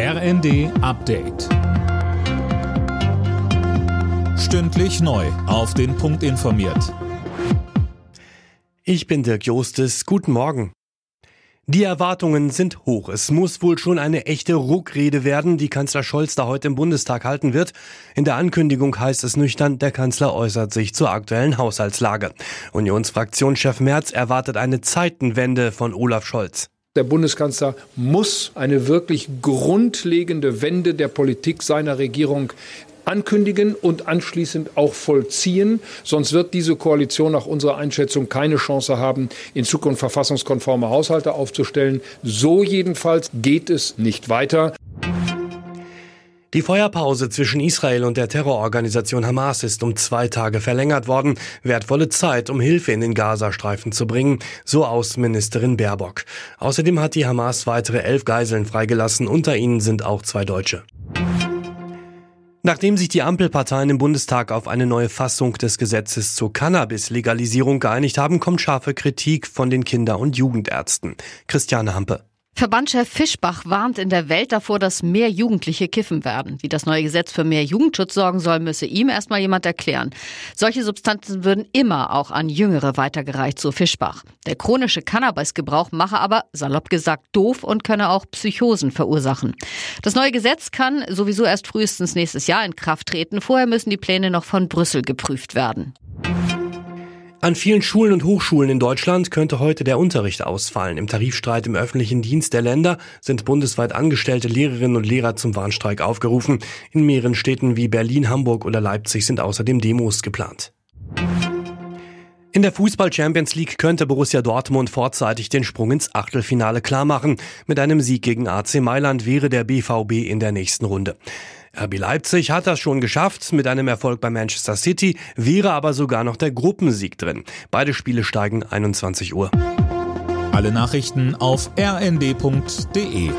RND Update. Stündlich neu. Auf den Punkt informiert. Ich bin Dirk Jostes. Guten Morgen. Die Erwartungen sind hoch. Es muss wohl schon eine echte Ruckrede werden, die Kanzler Scholz da heute im Bundestag halten wird. In der Ankündigung heißt es nüchtern, der Kanzler äußert sich zur aktuellen Haushaltslage. Unionsfraktionschef Merz erwartet eine Zeitenwende von Olaf Scholz. Der Bundeskanzler muss eine wirklich grundlegende Wende der Politik seiner Regierung ankündigen und anschließend auch vollziehen. Sonst wird diese Koalition nach unserer Einschätzung keine Chance haben, in Zukunft verfassungskonforme Haushalte aufzustellen. So jedenfalls geht es nicht weiter. Die Feuerpause zwischen Israel und der Terrororganisation Hamas ist um zwei Tage verlängert worden. Wertvolle Zeit, um Hilfe in den Gazastreifen zu bringen, so Außenministerin Baerbock. Außerdem hat die Hamas weitere elf Geiseln freigelassen. Unter ihnen sind auch zwei Deutsche. Nachdem sich die Ampelparteien im Bundestag auf eine neue Fassung des Gesetzes zur Cannabis-Legalisierung geeinigt haben, kommt scharfe Kritik von den Kinder- und Jugendärzten. Christiane Hampe. Verbandchef Fischbach warnt in der Welt davor, dass mehr Jugendliche kiffen werden. Wie das neue Gesetz für mehr Jugendschutz sorgen soll, müsse ihm erstmal jemand erklären. Solche Substanzen würden immer auch an Jüngere weitergereicht, so Fischbach. Der chronische Cannabisgebrauch mache aber, salopp gesagt, doof und könne auch Psychosen verursachen. Das neue Gesetz kann sowieso erst frühestens nächstes Jahr in Kraft treten. Vorher müssen die Pläne noch von Brüssel geprüft werden. An vielen Schulen und Hochschulen in Deutschland könnte heute der Unterricht ausfallen. Im Tarifstreit im öffentlichen Dienst der Länder sind bundesweit angestellte Lehrerinnen und Lehrer zum Warnstreik aufgerufen. In mehreren Städten wie Berlin, Hamburg oder Leipzig sind außerdem Demos geplant. In der Fußball Champions League könnte Borussia Dortmund vorzeitig den Sprung ins Achtelfinale klarmachen. Mit einem Sieg gegen AC Mailand wäre der BVB in der nächsten Runde. RB Leipzig hat das schon geschafft mit einem Erfolg bei Manchester City, wäre aber sogar noch der Gruppensieg drin. Beide Spiele steigen 21 Uhr. Alle Nachrichten auf rnd.de